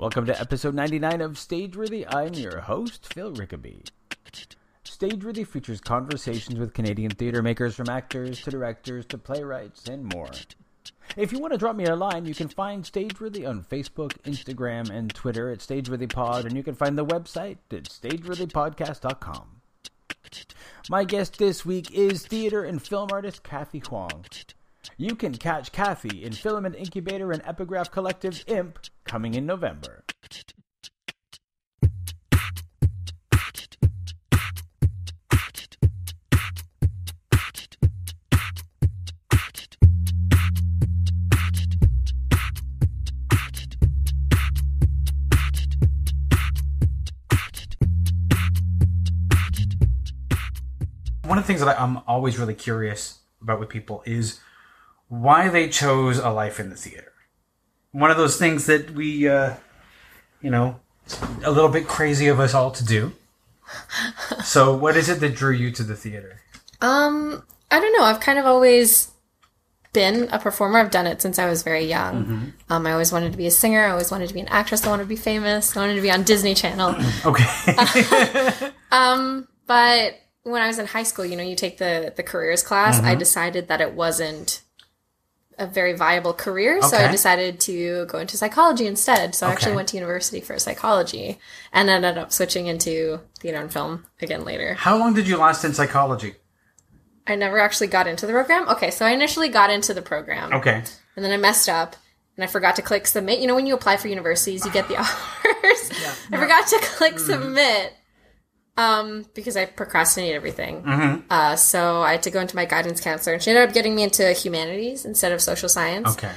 Welcome to episode 99 of Stageworthy. I'm your host, Phil Rickaby. Stageworthy features conversations with Canadian theatre makers from actors to directors to playwrights and more. If you want to drop me a line, you can find Stageworthy on Facebook, Instagram, and Twitter at StageworthyPod, and you can find the website at StageworthyPodcast.com. My guest this week is theater and film artist Kathy Huang. You can catch Kathy in Filament Incubator and Epigraph Collective's Imp coming in November. One of the things that I'm always really curious about with people is why they chose a life in the theater. One of those things that we, uh, you know, a little bit crazy of us all to do. So, what is it that drew you to the theater? Um, I don't know. I've kind of always been a performer. I've done it since I was very young. Um, I always wanted to be a singer. I always wanted to be an actress. I wanted to be famous. I wanted to be on Disney Channel. Okay. um, but when I was in high school, you know, you take the the careers class. I decided that it wasn't a very viable career, so I decided to go into psychology instead. So I actually went to university for psychology and ended up switching into theater and film again later. How long did you last in psychology? I never actually got into the program. Okay, so I initially got into the program. Okay. and then I messed up and I forgot to click submit. You know, when you apply for universities, you get the offers. I forgot to click submit um, because I procrastinated everything. Uh, so I had to go into my guidance counselor, and she ended up getting me into humanities instead of social science. Okay.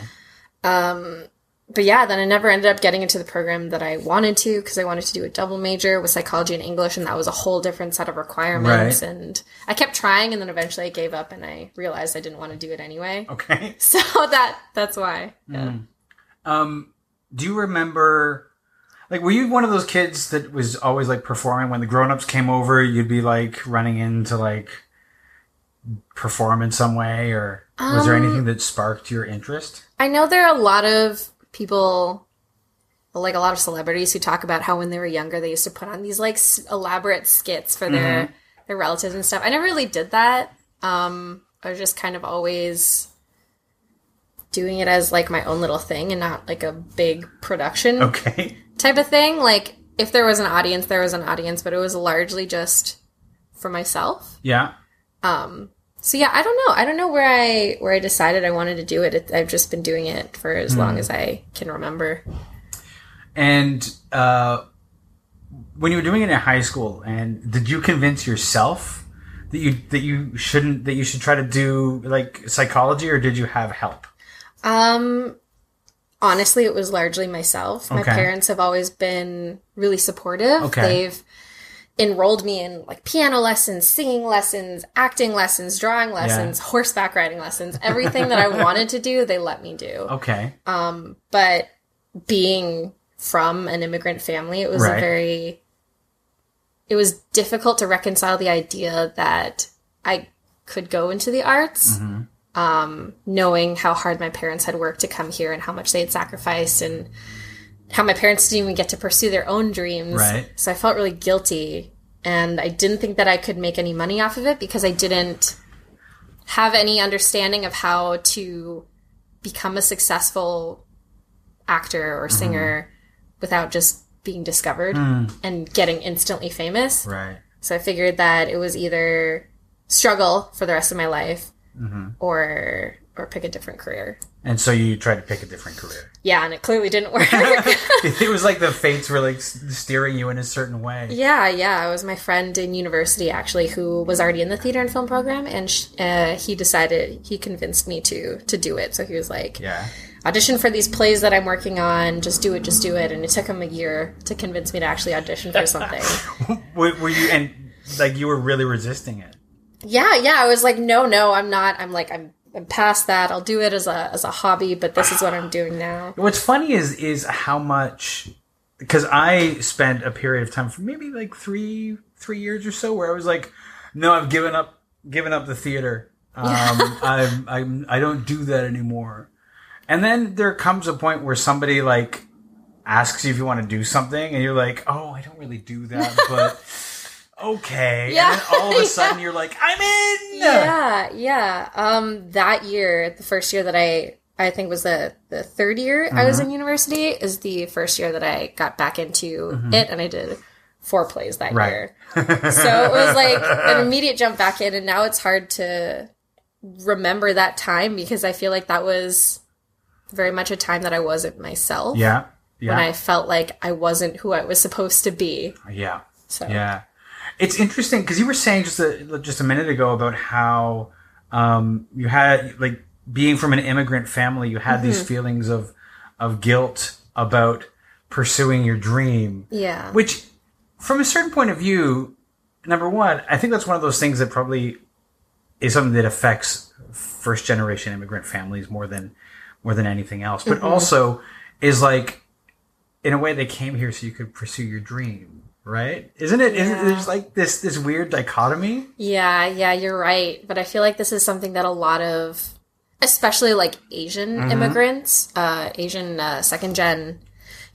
But yeah, then I never ended up getting into the program that I wanted to because I wanted to do a double major with psychology and English, and that was a whole different set of requirements. Right. And I kept trying, and then eventually I gave up, and I realized I didn't want to do it anyway. Okay. So that that's why. Yeah. Um, do you remember, like, were you one of those kids that was always like performing when the grown-ups came over? You'd be like running in to like perform in some way, or was there anything that sparked your interest? I know there are a lot of people, like a lot of celebrities, who talk about how when they were younger they used to put on these like s- elaborate skits for their their relatives and stuff. I never really did that. Um, I was just kind of always doing it as like my own little thing and not like a big production Okay. Type of thing. Like if there was an audience, there was an audience, but it was largely just for myself. Yeah. Um. So yeah, I don't know. I don't know where I where I decided I wanted to do it. it I've just been doing it for as long as I can remember. And uh, when you were doing it in high school, and did you convince yourself that you that you shouldn't that you should try to do like psychology, or did you have help? Um honestly, it was largely myself. My parents have always been really supportive. Okay. They've enrolled me in like piano lessons, singing lessons, acting lessons, drawing lessons, horseback riding lessons. Everything that I wanted to do, they let me do. Okay. Um, but being from an immigrant family, it was Right. a very it was difficult to reconcile the idea that I could go into the arts. Um, knowing how hard my parents had worked to come here and how much they had sacrificed and how my parents didn't even get to pursue their own dreams. Right. So I felt really guilty and I didn't think that I could make any money off of it because I didn't have any understanding of how to become a successful actor or singer without just being discovered and getting instantly famous. Right. So I figured that it was either struggle for the rest of my life or or pick a different career. And so you tried to pick a different career. Yeah, and it clearly didn't work. it was like the fates were like steering you in a certain way. yeah, yeah. It was my friend in university actually who was already in the theater and film program, and sh- uh, he decided he convinced me to to do it. So he was like, Yeah. audition for these plays that I'm working on. Just do it, just do it. And it took him a year to convince me to actually audition for something. Were, were you and like you were really resisting it? Yeah, yeah. I was like, no, no, I'm not. I'm like, I'm, I'm past that. I'll do it as a as a hobby, but this is what I'm doing now. What's funny is is how much because I spent a period of time for maybe like three three years or so where I was like, no, I've given up given up the theater. Um, I'm I'm I don't do that anymore. And then there comes a point where somebody like asks you if you want to do something, and you're like, "Oh, I don't really do that," but okay. Yeah. And then all of a sudden, you're like, "I'm in." Yeah, yeah. Um, that year, the first year that I, I think was the the third year I was in university, is the first year that I got back into it, and I did four plays that Right. year. So it was like an immediate jump back in, and now it's hard to remember that time because I feel like that was very much a time that I wasn't myself. Yeah. Yeah. When I felt like I wasn't who I was supposed to be. yeah. So Yeah, it's interesting because you were saying just a just a minute ago about how um, you had like being from an immigrant family, you had these feelings of of guilt about pursuing your dream, yeah. which, from a certain point of view, number one, I think that's one of those things that probably is something that affects first generation immigrant families more than more than anything else, but also is like in a way they came here so you could pursue your dream right isn't it not there's like this this weird dichotomy Yeah, yeah, you're right. But I feel like this is something that a lot of, especially like Asian Mm-hmm. immigrants, uh, Asian uh, second gen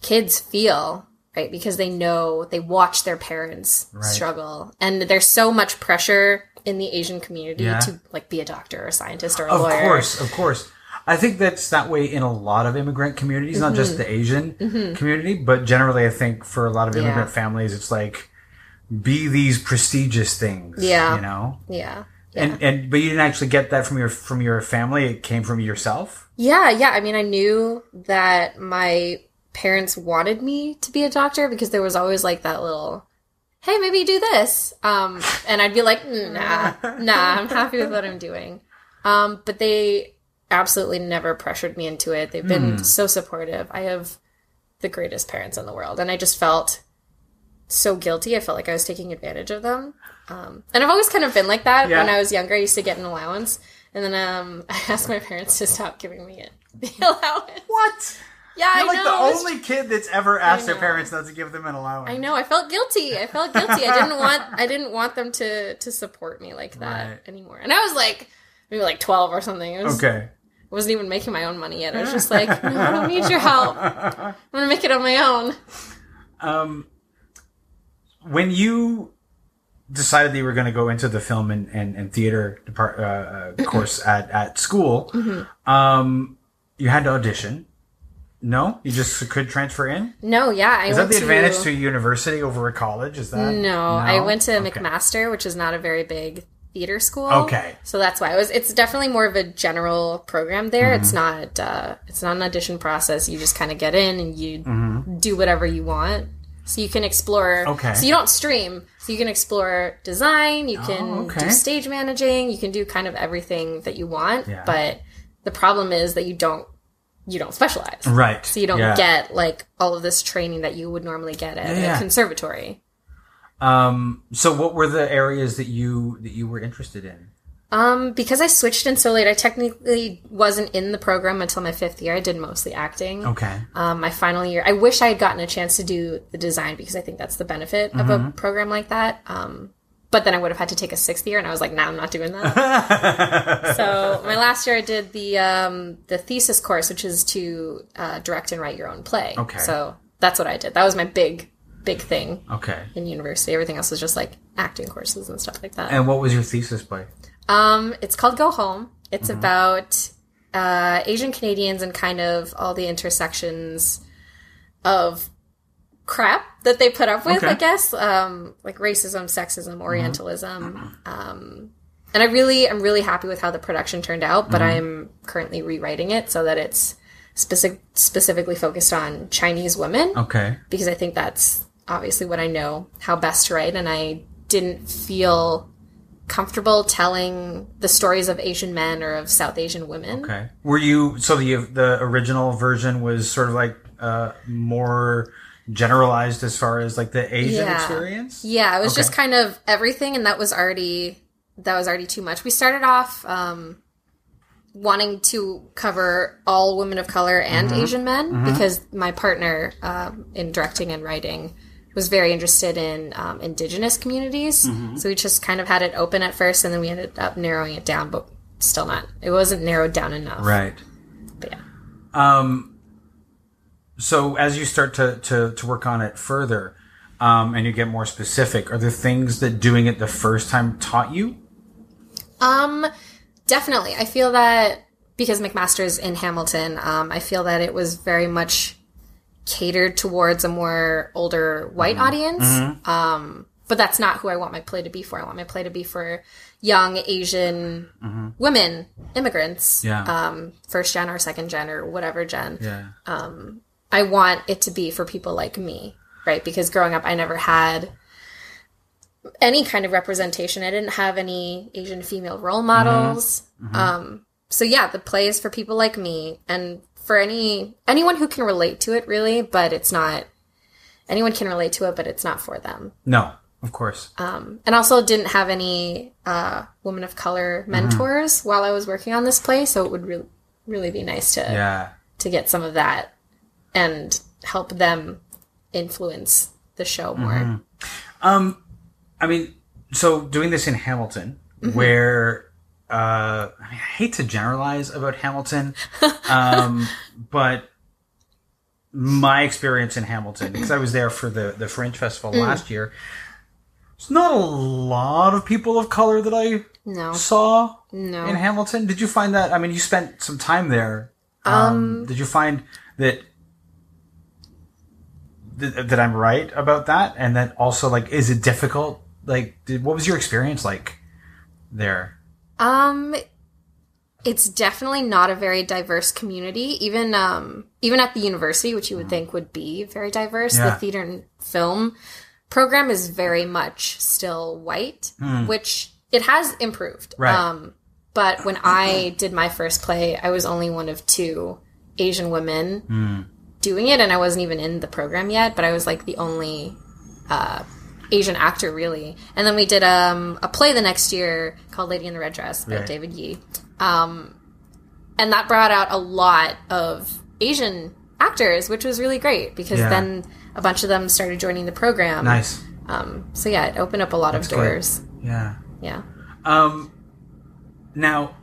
kids feel, right? Because they know, they watch their parents struggle. And there's so much pressure in the Asian community Yeah. to like be a doctor or a scientist or a of lawyer. Of course of course i think that's that way in a lot of immigrant communities not Mm-hmm. just the asian community but generally i think for a lot of immigrant Yeah. families it's like be these prestigious things Yeah. you know Yeah. and and but you didn't actually get that from your from your family it came from yourself Yeah, yeah. I mean, I knew that my parents wanted me to be a doctor because there was always like that little, hey, maybe do this. Um, and I'd be like, nah, nah, I'm happy with what I'm doing. Um, but they absolutely never pressured me into it. They've been so supportive. I have the greatest parents in the world. And I just felt so guilty. I felt like I was taking advantage of them. Um, and I've always kind of been like that. Yeah. When I was younger, I used to get an allowance. And then um, I asked my parents to stop giving me it. The allowance. what Yeah, you're I like know. the was- only kid that's ever asked their parents not to give them an allowance I know. I felt guilty. I felt guilty. I didn't want. I didn't want them to to support me like that Right. anymore. And I was like, maybe like twelve or something. It was, okay I wasn't even making my own money yet. I was just like, no, I don't need your help. I'm gonna make it on my own. um, when you decided that you were going to go into the film and, and, and theater depart, uh, uh, course at, at school, Mm-hmm. um, you had to audition. No, you just could transfer in. No, yeah, I Is that the to, advantage to a university over a college? Is that No, I went to Okay. McMaster, which is not a very big theater school. Okay. so that's why it was. It's definitely more of a general program there. It's Mm-hmm. not. Uh, it's not an audition process. You just kind of get in and you Mm-hmm. do whatever you want. So you can explore. Okay. So you don't stream. So you can explore design. You can Oh, okay. do stage managing. You can do kind of everything that you want. Yeah. But the problem is that you don't. You don't specialize. Right. So you don't Yeah. get like all of this training that you would normally get at Yeah. a conservatory. Um, so what were the areas that you that you were interested in? Um, because I switched in so late, I technically wasn't in the program until my fifth year. I did mostly acting. Okay. Um, my final year, I wish I had gotten a chance to do the design because I think that's the benefit of Mm-hmm. a program like that. Um, but then I would have had to take a sixth year, and I was like, "Nah, I'm not doing that." so my last year, I did the um, the thesis course, which is to uh, direct and write your own play. Okay. So that's what I did. That was my big, big thing Okay. in university. Everything else was just like acting courses and stuff like that. And what was your thesis play? Um, it's called Go Home. It's Mm-hmm. about uh, Asian Canadians and kind of all the intersections of crap that they put up with, Okay. I guess. Um, like racism, sexism, Mm-hmm. Orientalism. Um, and I really, I'm really happy with how the production turned out, but Mm-hmm. I'm currently rewriting it so that it's specific, specifically focused on Chinese women Okay. because I think that's obviously what I know how best to write, and I didn't feel comfortable telling the stories of Asian men or of South Asian women. Okay. Were you so the the original version was sort of like uh more generalized as far as like the Asian Yeah. experience? Yeah, it was Okay. just kind of everything, and that was already that was already too much. We started off um, wanting to cover all women of color and Mm-hmm. Asian men because my partner um, in directing and writing was very interested in um, indigenous communities. Mm-hmm. So we just kind of had it open at first, and then we ended up narrowing it down, but still not. It wasn't narrowed down enough. Right. But yeah. Um so as you start to, to, to work on it further, um, and you get more specific, are there things that doing it the first time taught you? Um, definitely. I feel that because McMaster's in Hamilton, um, I feel that it was very much catered towards a more older white Mm-hmm. audience. Um, but that's not who I want my play to be for. I want my play to be for young Asian women, immigrants, Mm-hmm. Yeah. um, first gen or second gen or whatever gen. Yeah. I want it to be for people like me, right? Because growing up, I never had any kind of representation. I didn't have any Asian female role models. Um, so yeah, the play is for people like me and for any anyone who can relate to it, really. But it's not anyone can relate to it, but it's not for them. No, of course. Um, and also didn't have any uh, women of color mentors while I was working on this play, so it would really really be nice to yeah. to get some of that and help them influence the show more. Um, I mean, so doing this in Hamilton, where uh, I, mean, I hate to generalize about Hamilton, um, but my experience in Hamilton, because I was there for the the Fringe Festival last year, there's not a lot of people of color that I No, saw no. in Hamilton. Did you find that? I mean, you spent some time there. Um, did you find that? That, that I'm right about that, and that also like, is it difficult? Like, did, what was your experience like there? Um, it's definitely not a very diverse community. Even um, even at the university, which you would think would be very diverse, Yeah. the theater and film program is very much still white, which it has improved. Right. Um, but when I did my first play, I was only one of two Asian women doing it, and I wasn't even in the program yet. But I was like the only uh, Asian actor, really. And then we did um, a play the next year called Lady in the Red Dress by Right. David Yee, um, and that brought out a lot of Asian actors, which was really great because Yeah. then a bunch of them started joining the program. Nice. Um, so yeah, it opened up a lot of good. doors. Yeah. Yeah. Um, now,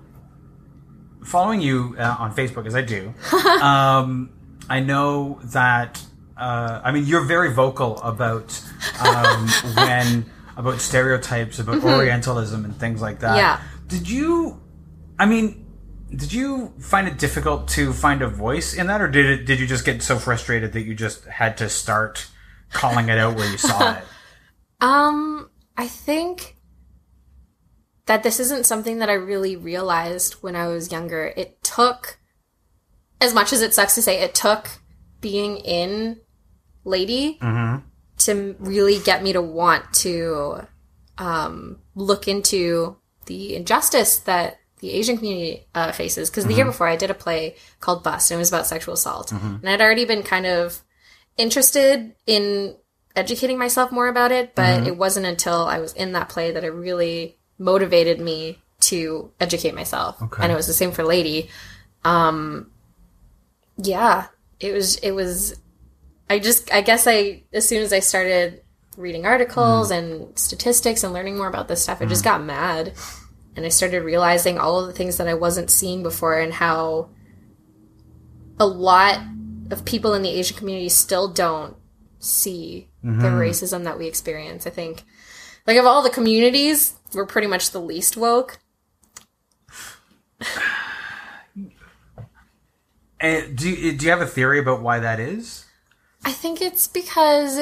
following you uh, on Facebook as I do, um, I know that. Uh, I mean, you're very vocal about um, when about stereotypes, about Orientalism, and things like that. Mm-hmm. Yeah. Did you? I mean, did you find it difficult to find a voice in that, or did it? Did you just get so frustrated that you just had to start calling it out where you saw it? Um, I think that this isn't something that I really realized when I was younger. It took, as much as it sucks to say, it took being in Lady to really get me to want to um, look into the injustice that the Asian community uh, faces. Because the year before, I did a play called Bust, and it was about sexual assault. And I'd already been kind of interested in educating myself more about it, but it wasn't until I was in that play that it really motivated me to educate myself. Okay. And it was the same for Lady. Um, yeah, it was, it was, I just, I guess I, as soon as I started reading articles mm. and statistics and learning more about this stuff, I just mm. got mad. And I started realizing all of the things that I wasn't seeing before and how a lot of people in the Asian community still don't see the mm-hmm. racism that we experience. I think, like, of all the communities, we're pretty much the least woke. And do do you have a theory about why that is? I think it's because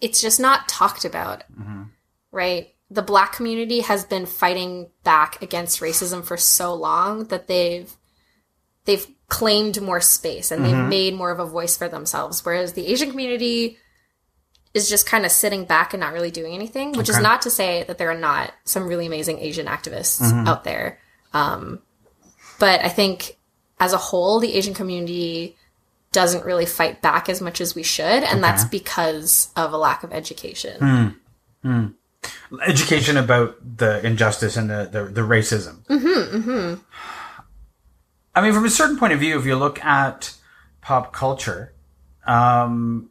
it's just not talked about, mm-hmm. right? The black community has been fighting back against racism for so long that they've they've claimed more space and they've mm-hmm. made more of a voice for themselves. Whereas the Asian community is just kind of sitting back and not really doing anything, which is not to say that there are not some really amazing Asian activists mm-hmm. out there. Um, but I think as a whole, the Asian community doesn't really fight back as much as we should, and that's because of a lack of education. Education about the injustice and the, the, the racism. Mm-hmm, mm-hmm. I mean, from a certain point of view, if you look at pop culture, um,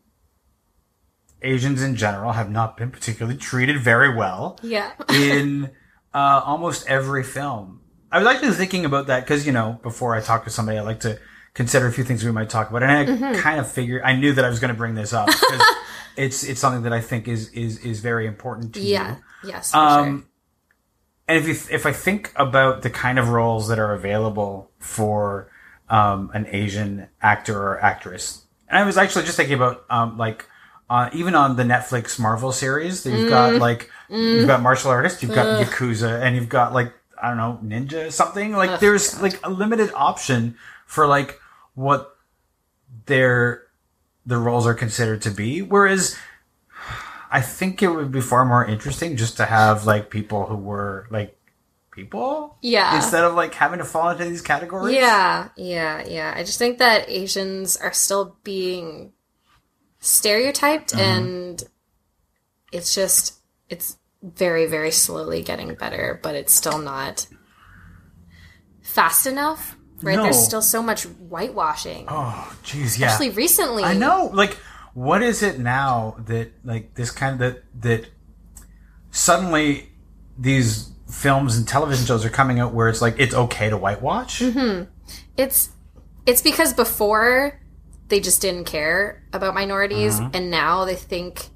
Asians in general have not been particularly treated very well. Yeah. in uh, almost every film. I was actually thinking about that because you know before I talk to somebody, I like to consider a few things we might talk about, and I Mm-hmm. kind of figured I knew that I was going to bring this up because it's it's something that I think is is is very important to Yeah. you. Yes. Um, and if you if I think about the kind of roles that are available for um, an Asian actor or actress, and I was actually just thinking about um, like uh, even on the Netflix Marvel series, that you've Mm. got like you've got martial artists, you've got yakuza, and you've got like I don't know ninja something. Like Ugh, there's like a limited option for like what their the roles are considered to be, whereas. I think it would be far more interesting just to have like people who were like people Yeah. instead of like having to fall into these categories. Yeah, yeah, yeah. I just think that Asians are still being stereotyped Mm-hmm. and it's just it's very very slowly getting better, but it's still not fast enough. Right? No. There's still so much whitewashing. Oh, jeez, yeah. Especially recently. I know. Like, what is it now that like this kind of that that suddenly these films and television shows are coming out where it's like it's okay to whitewash? Mm-hmm. It's it's because before they just didn't care about minorities Mm-hmm. and now they think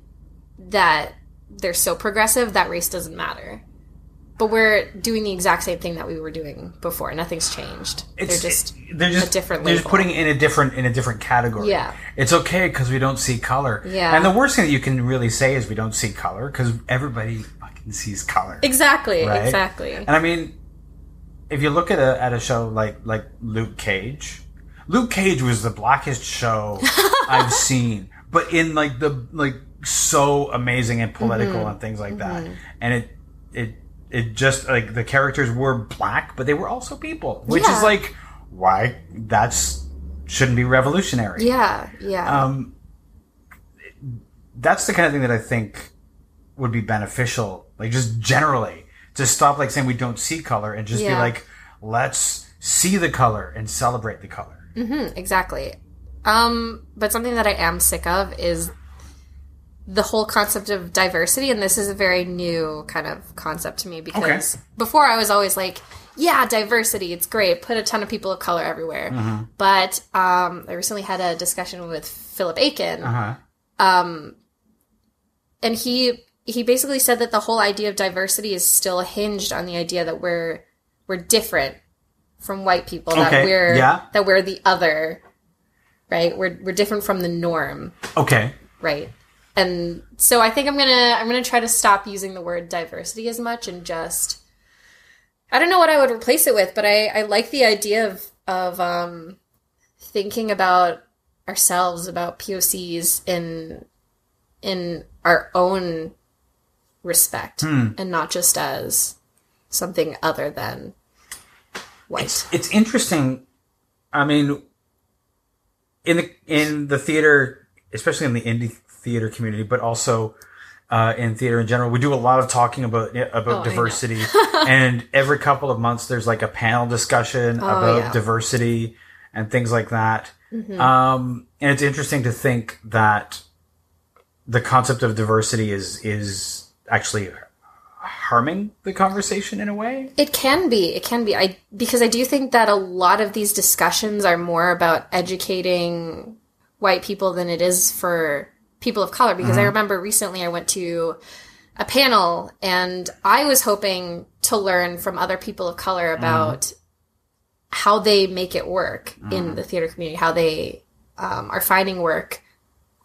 that they're so progressive that race doesn't matter. But we're doing the exact same thing that we were doing before. Nothing's changed. It's they're just they're just a different They're just putting it in a different in a different category. Yeah. it's okay because we don't see color. Yeah. and the worst thing that you can really say is we don't see color because everybody fucking sees color. exactly, Right? exactly. And I mean, if you look at a at a show like like Luke Cage, Luke Cage was the blackest show I've seen, but in like the like so amazing and political Mm-hmm. and things like that, and it it it just like the characters were black, but they were also people, which Yeah. is like why that's shouldn't be revolutionary. Yeah, yeah. Um, that's the kind of thing that I think would be beneficial, like just generally, to stop like saying we don't see color and just be like, let's see the color and celebrate the color. Mm-hmm, exactly. Um, but something that I am sick of is the whole concept of diversity, and this is a very new kind of concept to me because before I was always like, yeah, diversity, it's great, put a ton of people of color everywhere. But um, I recently had a discussion with Philip Akin, Uh huh. and he he basically said that the whole idea of diversity is still hinged on the idea that we're we're different from white people that we're yeah. that we're the other right we're we're different from the norm Okay. right and so i think i'm gonna i'm gonna try to stop using the word diversity as much and just i don't know what i would replace it with but i i like the idea of of um thinking about ourselves about pocs in in our own respect and not just as something other than white It's interesting. I mean, in the in the theater, especially in the indie theater community, but also uh, in theater in general, we do a lot of talking about about Oh, diversity. and every couple of months, there's like a panel discussion about Oh, yeah. Mm-hmm. diversity and things like that. Um, and it's interesting to think that the concept of diversity is is actually harming the conversation in a way. It can be. It can be. I because I do think that a lot of these discussions are more about educating white people than it is for people of color. Because I mm-hmm. remember recently I went to a panel and I was hoping to learn from other people of color mm-hmm. about how they make it work in mm-hmm. the theater community, how they um, are finding work,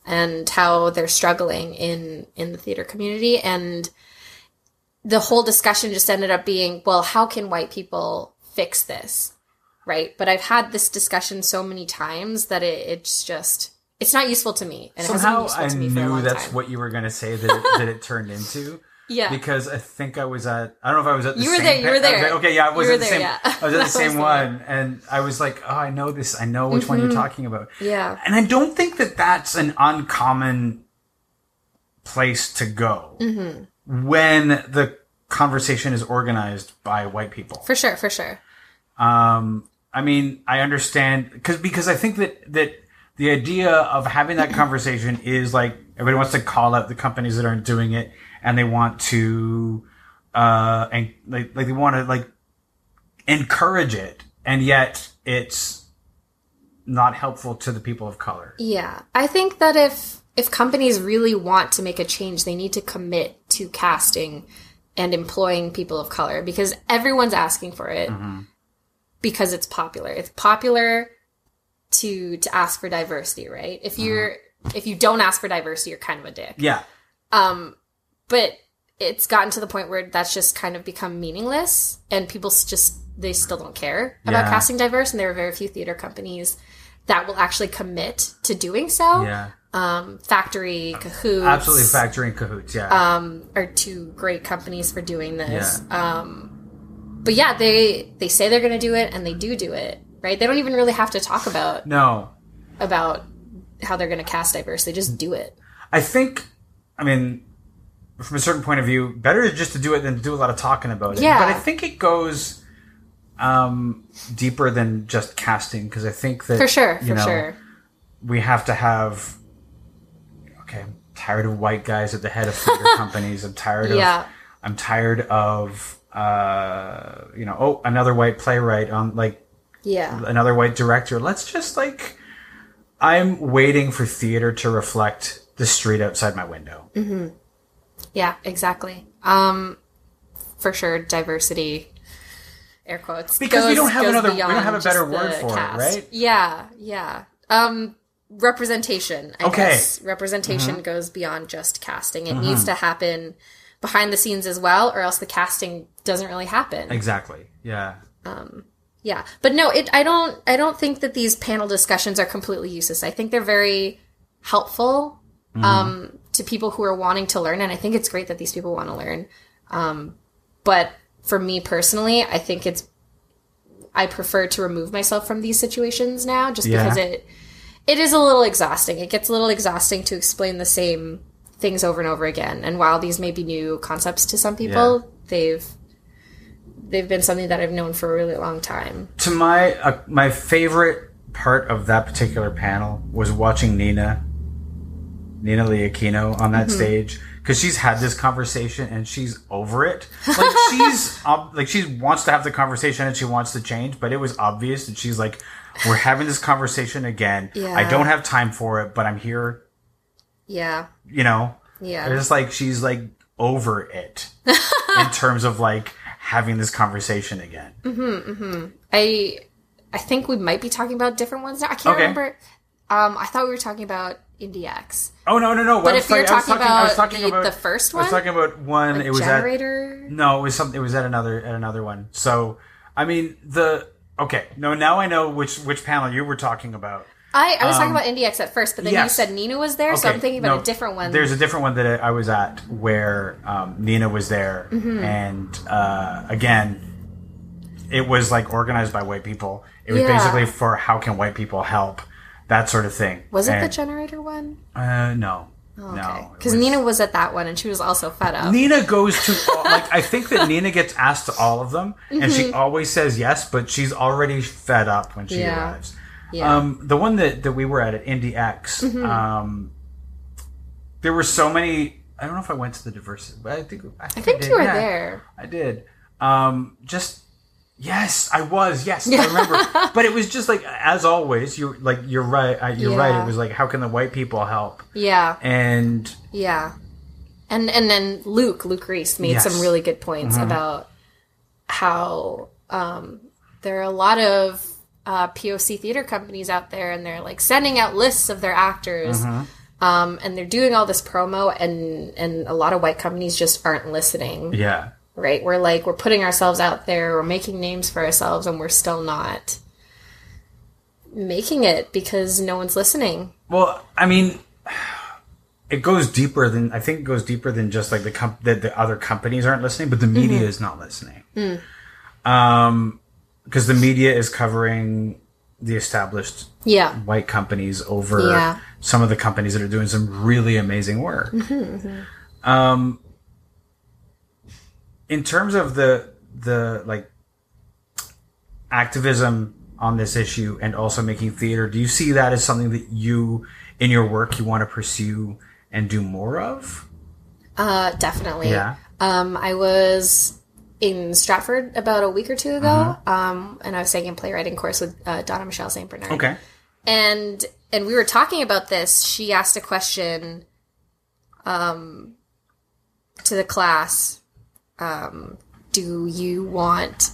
and how they're struggling in in the theater community and the whole discussion just ended up being, well, how can white people fix this? Right. But I've had this discussion so many times that it, it's just, it's not useful to me. And it Somehow hasn't I been useful to me for a knew that's time. what you were going to say that it, that it turned into. Yeah. Because I think I was at I don't know if I was at the You were same there, you were there. okay, yeah, I was at the there, same yeah. I was at the same one and I was like, "Oh, I know this. I know which one you're talking about." Mm-hmm. Yeah. And I don't think that that's an uncommon place to go Mm-hmm. when the conversation is organized by white people. For sure. For sure. Um, I mean, I understand because because I think that that the idea of having that conversation is like everybody wants to call out the companies that aren't doing it, and they want to, uh, and like like they want to like encourage it, and yet it's not helpful to the people of color. Yeah. I think that if if companies really want to make a change, they need to commit to casting and employing people of color because everyone's asking for it because it's popular. It's popular to to ask for diversity, right? If you're if you don't ask for diversity, you're kind of a dick. Yeah. Um, but it's gotten to the point where that's just kind of become meaningless and people just they still don't care about Yeah. casting diverse and there are very few theater companies that will actually commit to doing so. Yeah. Um, Factory, Cahoots, Absolutely factory in cahoots. Yeah. um, are two great companies for doing this. Um, but yeah, they they say they're going to do it, and they do do it. Right? They don't even really have to talk about no. about how they're going to cast diverse. They just do it. I think, I mean, from a certain point of view, better just to do it than to do a lot of talking about it. Yeah. But I think it goes um, deeper than just casting because I think that For sure, for know, sure. we have to have. Okay, I'm tired of white guys at the head of theater companies. I'm tired of. Yeah. I'm tired of. Uh, you know, oh, another white playwright on like Yeah. another white director. Let's just like. I'm waiting for theater to reflect the street outside my window. Yeah, exactly. Um, for sure, diversity, air quotes. Because we don't have another- we don't have a better word for it, right? Yeah, yeah. Um, representation. I Okay. Mm-hmm. representation goes beyond just casting. It needs to happen behind the scenes as well, or else the casting doesn't really happen. Exactly. Yeah. Yeah, but no, it. I don't. I don't think that these panel discussions are completely useless. I think they're very helpful um, to people who are wanting to learn, and I think it's great that these people want to learn. Um, but for me personally, I think it's. I prefer to remove myself from these situations now, just Yeah. because it it is a little exhausting. It gets a little exhausting to explain the same things over and over again. And while these may be new concepts to some people, Yeah. they've they've been something that I've known for a really long time. To my uh, my favorite part of that particular panel was watching Nina, Nina Lee Aquino on that stage because she's had this conversation and she's over it. Like she's like she wants to have the conversation and she wants to change, but it was obvious that she's like, we're having this conversation again. I don't have time for it, but I'm here. Yeah. You know. Yeah. It's like she's like over it in terms of like having this conversation again. Mhm, mhm. I I think we might be talking about different ones now. I can't Okay. remember. Um, I thought we were talking about IndieX. Oh no no no! But if you're talking I was about talking the- about the first I was one? talking about one. it was at Generator. no, it was something. It was at another at another one. So I mean the okay. No, now I know which which panel you were talking about. I, I was talking about IndieX at first, but then you Um, said Nina was there, so I'm thinking about no, a different one. There's a different one that I was at where um, Nina was there, Mm-hmm. and uh, again, it was like organized by white people. It was Yeah. basically for how can white people help, that sort of thing. was it the generator one? Uh, no, Okay. no, Because Nina was at that one, and she was also fed up. Nina goes to all, like I think that Nina gets asked to all of them, and she Mm-hmm. always says yes, but she's already fed up when she Yeah. arrives. Yeah. Mm-hmm. Um, the one that, that we were at at Indie X, um, there were so many. I don't know if I went to the diversity, but I think I think, I think did, you were yeah. there. I did. Um, just yes, I was. Yes, I remember. but it was just like as always. You like you're right. You're right. It was like how can the white people help? Yeah, And yeah. And and then Luke, Luke Reece made Yes. some really good points about how um, there are a lot of uh, POC theater companies out there, and they're like sending out lists of their actors, um, and they're doing all this promo, and and a lot of white companies just aren't listening. yeah, Right? We're like we're putting ourselves out there, we're making names for ourselves, and we're still not making it because no one's listening. Well, I mean, it goes deeper than I think it goes deeper than just like the comp- that the other companies aren't listening, but the media Mm-hmm. is not listening. Mm. Um, because the media is covering the established Yeah. white companies over Yeah. some of the companies that are doing some really amazing work. Mm-hmm, Um, in terms of the the like activism on this issue and also making theater, do you see that as something that you in your work you want to pursue and do more of? Uh, definitely. Yeah. Um, I was in Stratford about a week or two ago, Mm-hmm. um, and I was taking a playwriting course with uh, Donna Michelle St. Bernard. Okay. and and we were talking about this. She asked a question, um, to the class. Um, do you want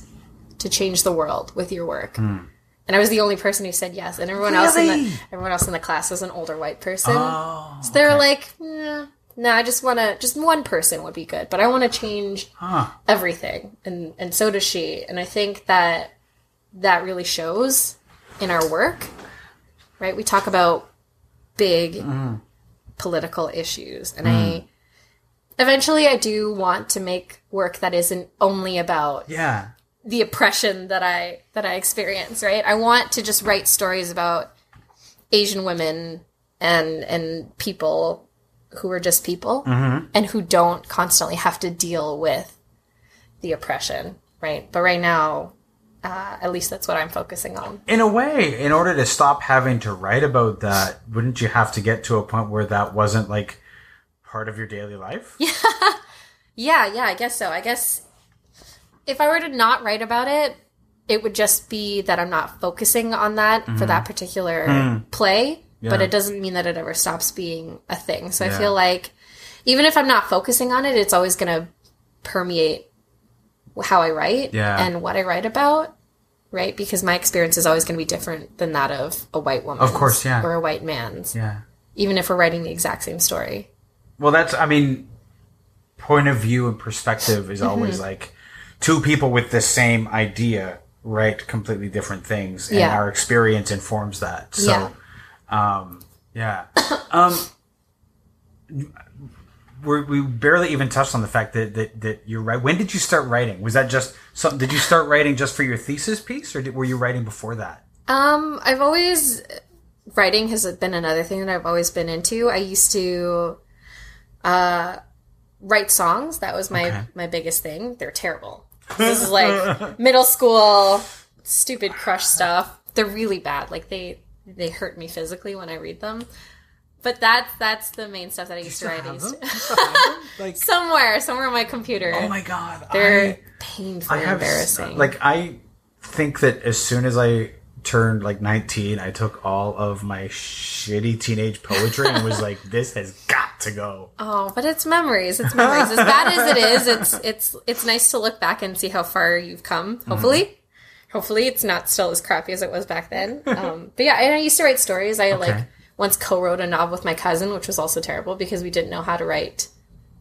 to change the world with your work? And I was the only person who said yes, and everyone else in the everyone else in the class was an older white person. Oh, so they were like, "Nah, no, I just want to. Just one person would be good, but I want to change huh. everything and and so does she and i think that that really shows in our work right we talk about big mm-hmm. political issues and mm-hmm. i eventually i do want to make work that isn't only about Yeah. the oppression that i that i experience right i want to just write stories about asian women and and people who are just people mm-hmm. and who don't constantly have to deal with the oppression right? But right now uh, at least that's what i'm focusing on. In a way, in order to stop having to write about that, wouldn't you have to get to a point where that wasn't like part of your daily life? Yeah. yeah yeah i guess so. I guess if i were to not write about it it would just be that i'm not focusing on that for mm-hmm. that particular mm. play but it doesn't mean that it ever stops being a thing so Yeah. i feel like even if i'm not focusing on it it's always going to permeate how i write Yeah. and what i write about right because my experience is always going to be different than that of a white woman Of course, yeah. or a white man's Yeah. even if we're writing the exact same story Well, that's, I mean, point of view and perspective is always Mm-hmm. like two people with the same idea write completely different things, and Yeah. our experience informs that. So, Yeah. Um, yeah. um, we're, we barely even touched on the fact that, that, that you're right. When did you start writing? Was that just something? Did you start writing just for your thesis piece, or did, were you writing before that? Um, I've always writing has been another thing that I've always been into. I used to uh write songs. That was my Okay. my biggest thing. They're terrible. This is like middle school stupid crush stuff. They're really bad. Like they they hurt me physically when I read them. But that's that's the main stuff that I used to write. I used to- like, somewhere, somewhere on my computer. oh my god, They're I- painfully I have embarrassing. like I think that as soon as I turned like 19, I took all of my shitty teenage poetry and was like, this has got to go. Oh, but it's memories. It's memories. As bad as it is, it's it's it's nice to look back and see how far you've come. Mm-hmm. Hopefully, hopefully it's not still as crappy as it was back then. Um, but yeah, and I used to write stories. I like once co-wrote a novel with my cousin, which was also terrible because we didn't know how to write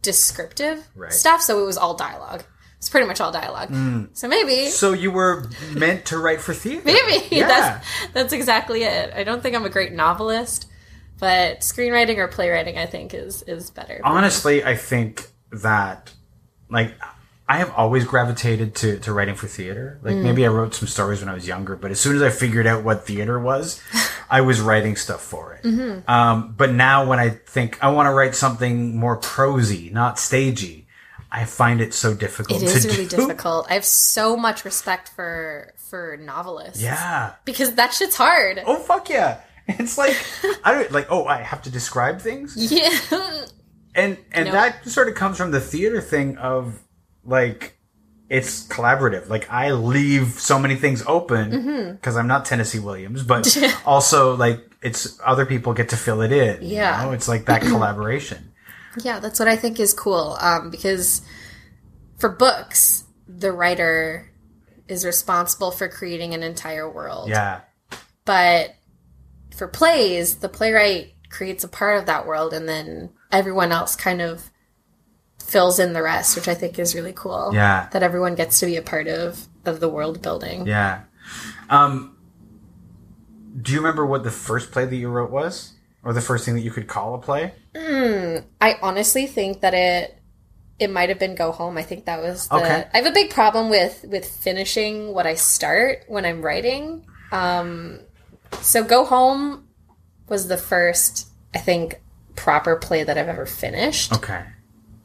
descriptive Right. stuff, so it was all dialogue. It's pretty much all dialogue. So maybe So you were meant to write for theater. maybe Yeah. that's that's exactly it. I don't think I'm a great novelist, but screenwriting or playwriting, I think, is is better. Honestly, I think that like I have always gravitated to, to writing for theater. Like Mm. maybe I wrote some stories when I was younger, but as soon as I figured out what theater was, I was writing stuff for it. Mm-hmm. Um, but now when I think I want to write something more prosy, not stagey, I find it so difficult It to really do. difficult. I have so much respect for for novelists. Yeah. Because that shit's hard. Oh fuck yeah! It's like I don't like. Oh, I have to describe things. Yeah. and and No. that sort of comes from the theater thing of like it's collaborative like i leave so many things open Mm-hmm. because i'm not tennessee williams but also like it's other people get to fill it in you Yeah. know? it's like that collaboration yeah, that's what I think is cool. Um, because for books, the writer is responsible for creating an entire world. yeah But for plays, the playwright creates a part of that world and then everyone else kind of fills in the rest, which I think is really cool. Yeah. That everyone gets to be a part of of the world building. yeah um do you remember what the first play that you wrote was or the first thing that you could call a play I honestly think that it it might have been go home. I think that was the Okay. I have a big problem with with finishing what I start when I'm writing. Um so go home was the first I think proper play that I've ever finished. okay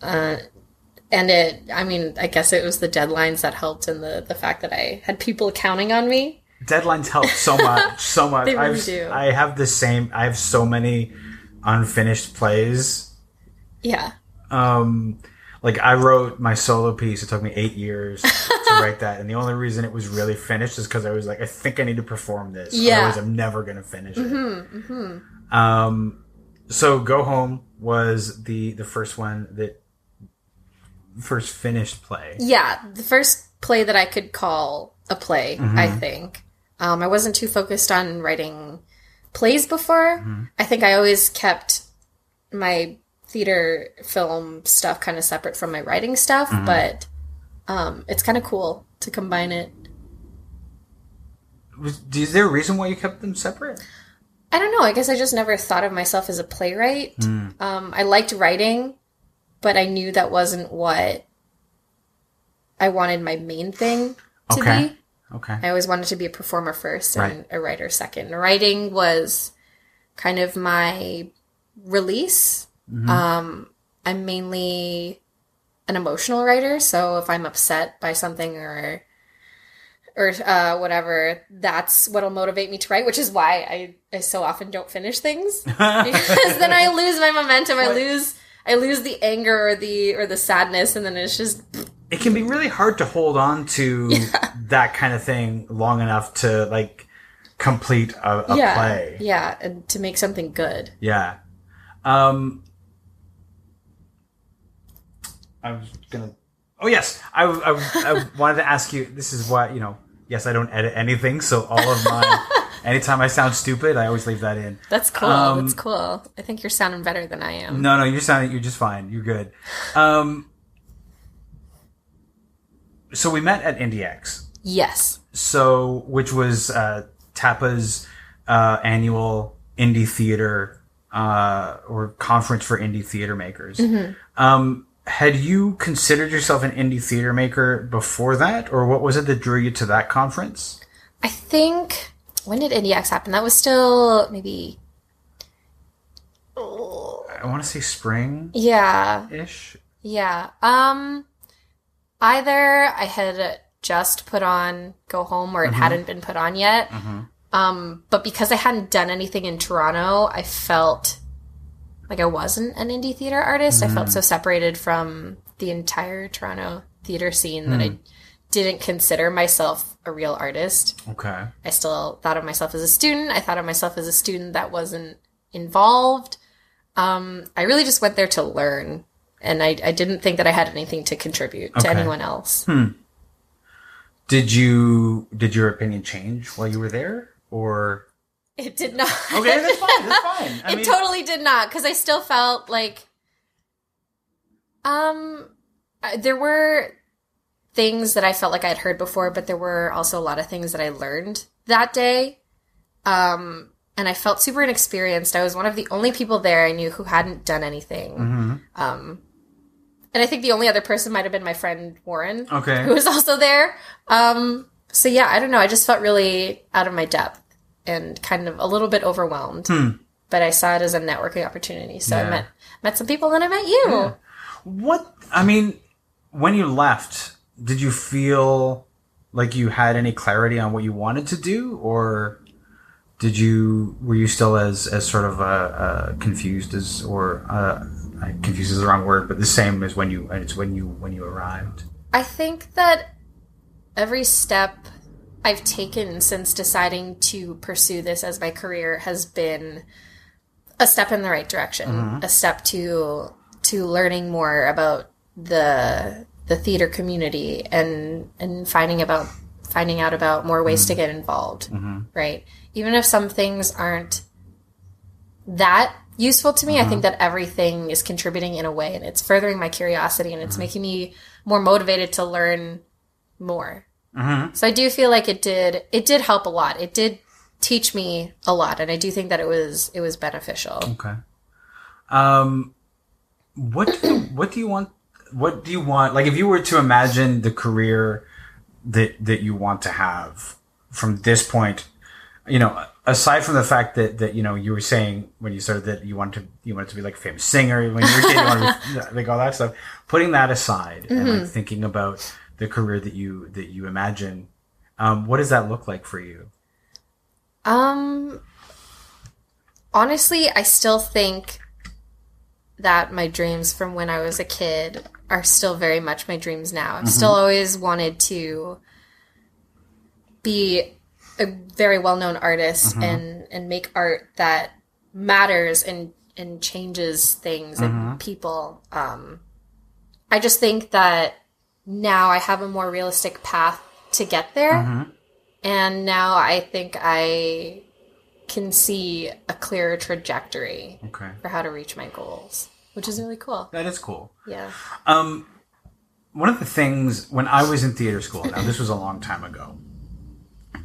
And it I mean, I guess it was the deadlines that helped and the the fact that I had people counting on me. deadlines help so much so much They really I've, do. i have the same i have so many unfinished plays Yeah. um like i wrote my solo piece it took me eight years to write that, and the only reason it was really finished is because I was like, I think I need to perform this. Yeah. Otherwise, I'm never gonna finish it. Hmm. Um, so go home was the the first one that first finished play. Yeah, the first play that I could call a play, I think. Um, I wasn't too focused on writing plays before. I think I always kept my theater film stuff kind of separate from my writing stuff, but um, it's kind of cool to combine it. Was, is there a reason why you kept them separate? I don't know. I guess I just never thought of myself as a playwright. Um, I liked writing, but I knew that wasn't what I wanted my main thing to Okay. be. Okay. I always wanted to be a performer first and Right. a writer second. Writing was kind of my release. Um, I'm mainly an emotional writer, so if I'm upset by something or or uh, whatever, that's what'll motivate me to write. Which is why I, I so often don't finish things because then I lose my momentum. I lose I lose the anger or the or the sadness, and then it's just it can be really hard to hold on to that kind of thing long enough to like complete a, a yeah play. yeah, and to make something good. Yeah. Um, I was gonna. Oh yes, I, I, I wanted to ask you. This is why you know. Yes, I don't edit anything, so all of my. anytime I sound stupid, I always leave that in. That's cool. Um, That's cool. I think you're sounding better than I am. No, no, you're sounding. You're just fine. You're good. Um. So we met at IndieX. Yes. so which was uh, TAPA's uh, annual indie theater uh, or conference for indie theater makers. Um, had you considered yourself an indie theater maker before that, or what was it that drew you to that conference? I think when did IndieX happen? That was still maybe I want to say spring yeah, ish. yeah. Um either I had just put on Go Home or it hadn't been put on yet. Um but because I hadn't done anything in Toronto, I felt like I wasn't an indie theater artist. I felt so separated from the entire Toronto theater scene that I didn't consider myself a real artist. Okay. I still thought of myself as a student. I thought of myself as a student that wasn't involved. Um, I really just went there to learn, and I, I didn't think that I had anything to contribute to anyone else. Did you did your opinion change while you were there, or It did not. okay? That's fine. That's fine. I it mean, totally did not because I still felt like, um, there were things that I felt like I had heard before, but there were also a lot of things that I learned that day. Um, and I felt super inexperienced. I was one of the only people there I knew who hadn't done anything. Mm-hmm. Um, and I think the only other person might have been my friend Warren, Okay. who was also there. Um, so yeah, I don't know. I just felt really out of my depth and kind of a little bit overwhelmed. But I saw it as a networking opportunity. So Yeah. I met met some people and I met you. What I mean, when you left, did you feel like you had any clarity on what you wanted to do, or did you were you still as as sort of uh, uh, confused as or uh, confused is the wrong word, but the same as when you it's when you when you arrived. I think that every step I've taken since deciding to pursue this as my career has been a step in the right direction, a step to to learning more about the the theater community and and finding about finding out about more ways to mm-hmm. get involved, mm-hmm. right? Even if some things aren't that useful to me. I think mm-hmm. that everything is contributing in a way and it's furthering my curiosity and it's making me more motivated to learn more. So I do feel like it did it did help a lot. It did teach me a lot and I do think that it was it was beneficial. Okay. Um, what do, what do you want? What do you want? Like, if you were to imagine the career that that you want to have from this point, you know, aside from the fact that that you know you were saying when you started that you wanted to you wanted to be like a famous singer when you were a kid, you wanted to be, like all that stuff. Putting that aside and like thinking about the career that you that you imagine, um, what does that look like for you? Um honestly, I still think that my dreams from when I was a kid are still very much my dreams now. I've mm-hmm. still always wanted to be a very well known artist mm-hmm. and and make art that matters and and changes things and mm-hmm. people. Um, I just think that now I have a more realistic path to get there, and now I think I can see a clearer trajectory Okay. for how to reach my goals, which is really cool. That is cool. Yeah. Um, one of the things when I was in theater school, now this was a long time ago,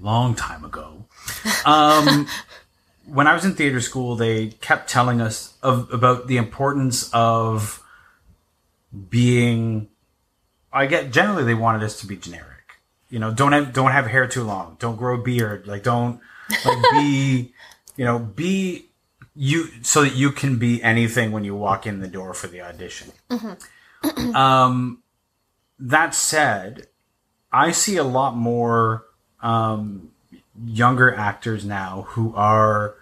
long time ago. Um, when I was in theater school, they kept telling us of about the importance of being. I get generally they wanted us to be generic. You know, don't have don't have hair too long. Don't grow a beard. Like don't like be, you know, be you so that you can be anything when you walk in the door for the audition. um, that said, I see a lot more um, younger actors now who are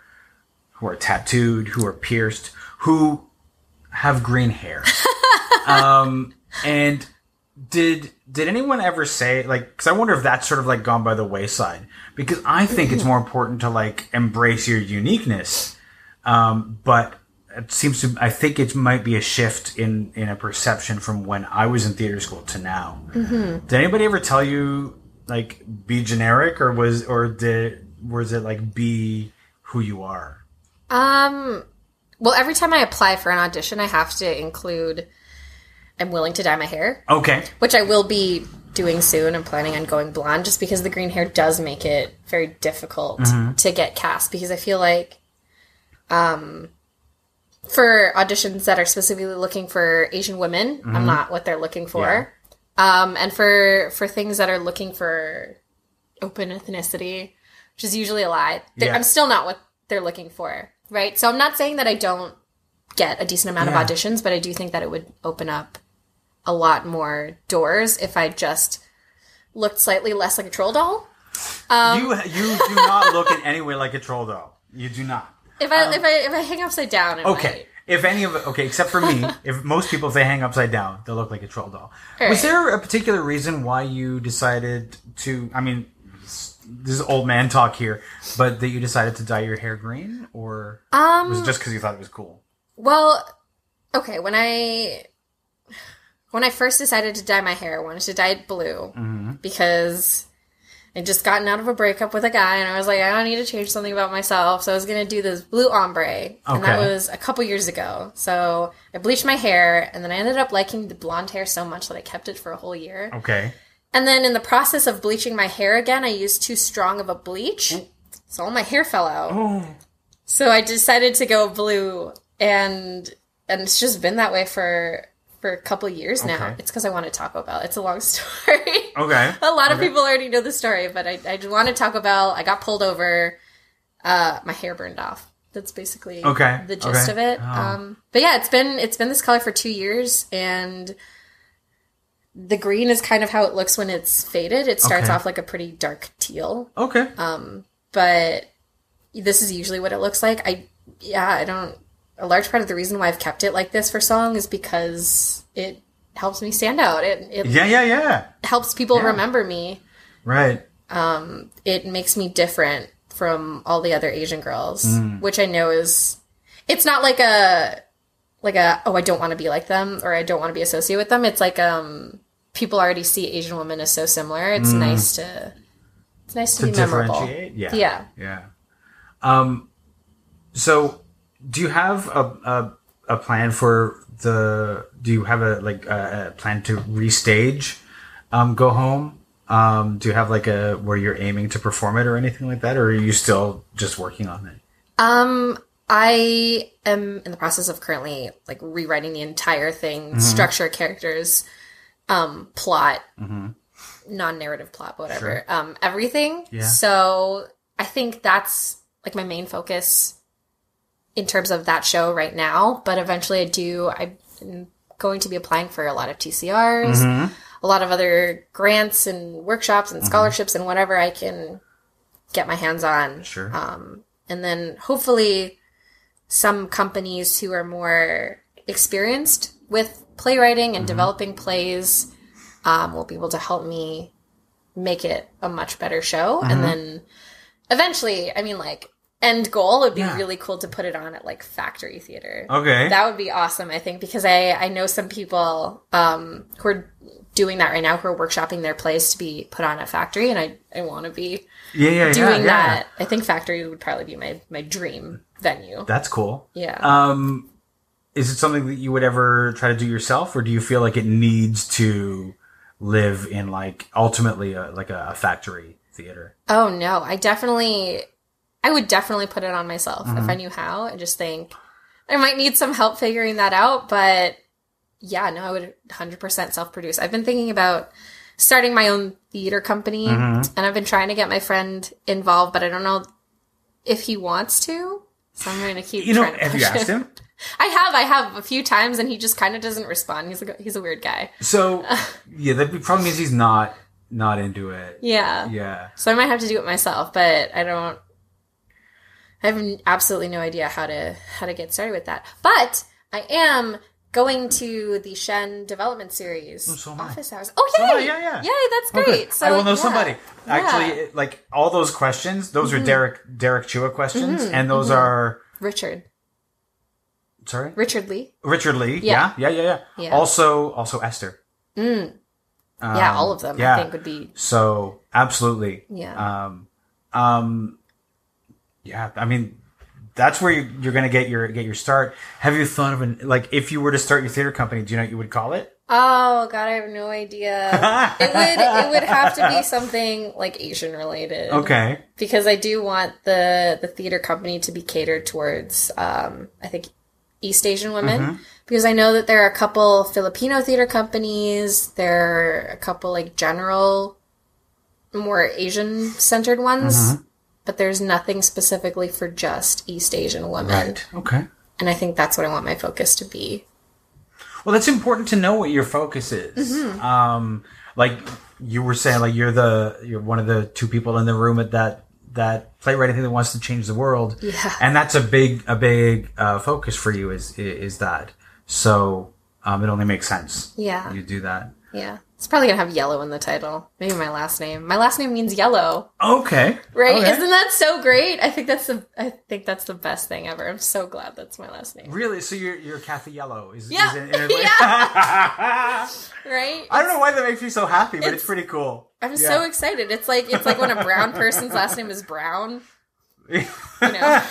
who are tattooed, who are pierced, who have green hair. um, and did did anyone ever say like? Because I wonder if that's sort of like gone by the wayside. Because I think it's more important to like embrace your uniqueness. Um, but it seems to I think it might be a shift in in a perception from when I was in theater school to now. Did anybody ever tell you like be generic or was or did was it like be who you are? Um, well, every time I apply for an audition, I have to include I'm willing to dye my hair, Okay. which I will be doing soon. I'm planning on going blonde just because the green hair does make it very difficult to get cast because I feel like um for auditions that are specifically looking for Asian women, I'm not what they're looking for. Um and for for things that are looking for open ethnicity, which is usually a lie, Yeah. I'm still not what they're looking for, right? So I'm not saying that I don't get a decent amount Yeah. of auditions, but I do think that it would open up a lot more doors if I just looked slightly less like a troll doll. Um, you you do not look in any way like a troll doll. You do not. If I if I if I hang upside down, Okay. might. If any of okay, except for me, if most people if they hang upside down, they'll look like a troll doll. All Was there a particular reason why you decided to? I mean, this is old man talk here, but that you decided to dye your hair green, or Um, was it just because you thought it was cool? Well, okay, when I when I first decided to dye my hair, I wanted to dye it blue Mm-hmm. because I'd just gotten out of a breakup with a guy, and I was like, I don't need to change something about myself, so I was gonna do this blue ombre, and that was a couple years ago. So I bleached my hair, and then I ended up liking the blonde hair so much that I kept it for a whole year. Okay. And then in the process of bleaching my hair again, I used too strong of a bleach. So all my hair fell out. Oh. So I decided to go blue and and it's just been that way for for a couple years now. Okay. It's because I wanted Taco Bell. It's a long story. Okay. a lot of Okay. people already know the story, but I, I wanted Taco Bell. I got pulled over. Uh, my hair burned off. That's basically Okay. the gist Okay. of it. Oh. Um, but yeah, it's been it's been this color for two years, and the green is kind of how it looks when it's faded. It starts off like a pretty dark teal, Okay. Um, but this is usually what it looks like. I yeah, I don't. A large part of the reason why I've kept it like this for so long is because it helps me stand out. It it yeah. Yeah. Yeah. helps people Yeah. remember me. Right. It makes me different from all the other Asian girls, Mm. which I know is it's not like a like a oh I don't want to be like them or I don't want to be associated with them. It's like um people already see Asian women as so similar. It's nice to it's nice to, Mm. To be memorable. differentiate. Yeah. Yeah. Yeah. Um. So, do you have a a, a plan for the? Do you have a like a, a plan to restage? Um. Go home. Um. Do you have like a where you're aiming to perform it or anything like that, or are you still just working on it? Um, I am in the process of currently like rewriting the entire thing, structure, characters, um, plot, non-narrative plot, whatever, um, everything. Yeah. So I think that's like my main focus in terms of that show right now. But eventually, I do. I'm going to be applying for a lot of TCRs, a lot of other grants and workshops and scholarships and whatever I can get my hands on Sure. um, and then hopefully some companies who are more experienced with playwriting and developing plays um, will be able to help me make it a much better show. And then eventually, I mean, like, end goal it would be Yeah. really cool to put it on at like factory theater. Okay. That would be awesome, I think, because I, I know some people um, who are doing that right now who are workshopping their plays to be put on at factory, and I, I want to be yeah, yeah, doing yeah, that. I think factory would probably be my, my dream venue. That's cool. Yeah. Um, is it something that you would ever try to do yourself, or do you feel like it needs to live in like ultimately a, like a factory theater? Oh no, I definitely, I would definitely put it on myself Mm-hmm. if I knew how. and just think I might need some help figuring that out, but yeah, no, I would 100% self produce. I've been thinking about starting my own theater company Mm-hmm. and I've been trying to get my friend involved, but I don't know if he wants to. So I'm going to keep You know, trying to have you asked him? I have, I have a few times and he just kind of doesn't respond. He's a, he's a weird guy. So yeah, that probably means he's not not into it. Yeah. Yeah. So I might have to do it myself, but I don't. I have absolutely no idea how to how to get started with that. But I am going to the Shen development series so office hours. Oh So yeah, yeah, yeah. That's Okay. great. So I will know yeah. somebody. Actually, Yeah. Mm-hmm. like all those questions, those are Derek Derek Chua questions, and those are Richard sorry Richard Lee. Richard Lee. Yeah, Yeah. yeah, yeah, yeah. Yeah. Also, also Esther. Mm. Um, yeah, all of them yeah. I think would be So absolutely. yeah. Um, um, yeah. I mean, that's where you, you're going to get your get your start. Have you thought of an like if you were to start your theater company? Do you know what you would call it? oh God, I have no idea. it would it would have to be something like Asian related. Okay. because I do want the the theater company to be catered towards um, I think East Asian women Mm-hmm. because I know that there are a couple Filipino theater companies, there are a couple like general more Asian centered ones, Mm-hmm. But there's nothing specifically for just East Asian women. Right. Okay. And I think that's what I want my focus to be. Well, that's important to know what your focus is. Mm-hmm. Um, like you were saying, like you're the you're one of the two people in the room at that that playwriting thing that wants to change the world. Yeah. And that's a big a big uh, focus for you is is that. So um, it only makes sense. Yeah. You do that. Yeah. It's probably to have yellow in the title. Maybe my last name. My last name means yellow. Okay. Right? Okay. Isn't that so great? I think that's the I think that's the best thing ever. I'm so glad that's my last name. Really? So you're you're Kathy Yellow? Is, Yeah. Is in it- Right? I don't know why that makes me so happy, but it's, It's- pretty cool. I'm Yeah. so excited. It's like it's like when a brown person's last name is Brown. You know.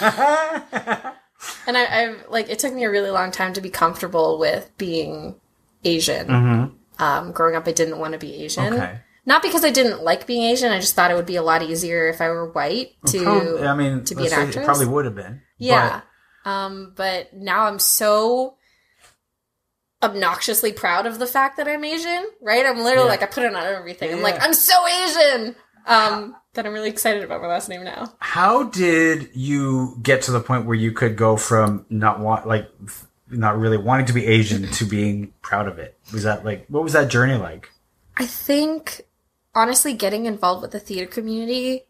And I, I've like it took me a really long time to be comfortable with being Asian. Mm-hmm. Um, growing up, I didn't want to be Asian. Okay. Not because I didn't like being Asian. I just thought it would be a lot easier if I were white to. Probably- I mean, to be an actress? probably would have been. Yeah. Um, but now I'm so obnoxiously proud of the fact that I'm Asian, right? I'm literally Yeah. like, I put it on everything. I'm Yeah. like, I'm so Asian! Um, that I'm really excited about my last name now. How did you get to the point where you could go from not want like not really wanting to be Asian to being proud of it? Was that like what was that journey like? I think, honestly, getting involved with the theater community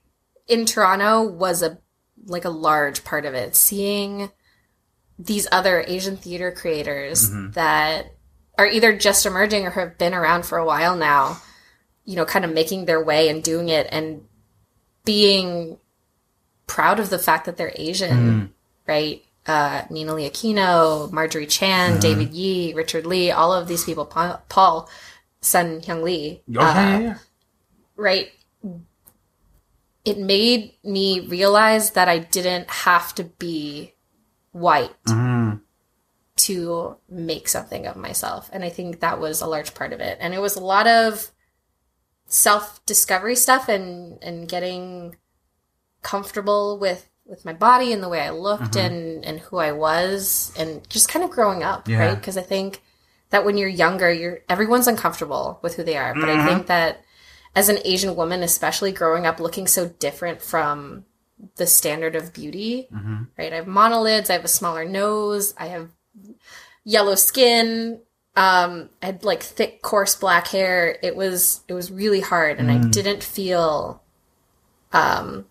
in Toronto was a, like a large part of it. Seeing these other Asian theater creators mm-hmm. that are either just emerging or have been around for a while now, you know, kind of making their way and doing it and being proud of the fact that they're Asian, mm-hmm. right? Uh, Nina Lee Aquino, Marjorie Chan, David Yee, Richard Lee, all of these people, Pa- Paul Sun Hyung Lee, yeah, yeah. right? It made me realize that I didn't have to be white Mhm. to make something of myself. And I think that was a large part of it. And it was a lot of self discovery stuff and, and getting comfortable with, with my body and the way I looked and, and who I was and just kind of growing up, Yeah. right? Because I think that when you're younger, you're everyone's uncomfortable with who they are. But I think that as an Asian woman, especially growing up looking so different from the standard of beauty, right? I have monolids, I have a smaller nose, I have yellow skin, um, I had like thick, coarse black hair. It was it was really hard, and I didn't feel um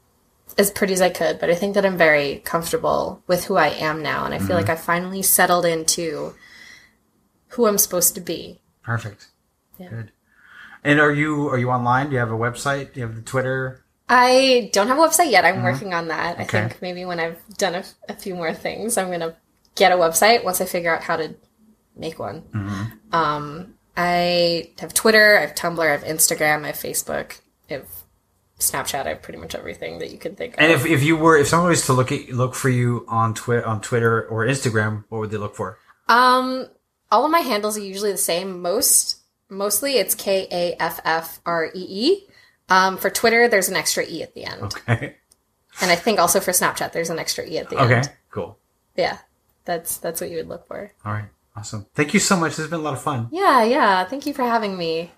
as pretty as I could. But I think that I'm very comfortable with who I am now, and I feel like mm-hmm. I finally settled into who I'm supposed to be. Perfect. Yeah. Good. And are you are you online? Do you have a website? Do you have the Twitter? I don't have a website yet. I'm mm-hmm. working on that. I think maybe when I've done a, a few more things, I'm gonna get a website once I figure out how to make one. Mm-hmm. Um, I have Twitter, I have Tumblr, I have Instagram, I have Facebook, I have Snapchat. I have pretty much everything that you can think of. And if, if you were if someone was to look at look for you on Twi- on Twitter or Instagram, what would they look for? Um, all of my handles are usually the same. Most, mostly it's K A F F R E E. Um, for Twitter, there's an extra E at the end, Okay. and I think also for Snapchat, there's an extra E at the Okay. end. Okay. Cool. Yeah, that's that's what you would look for. All right. Awesome. Thank you so much. This has been a lot of fun. Yeah, yeah. Thank you for having me.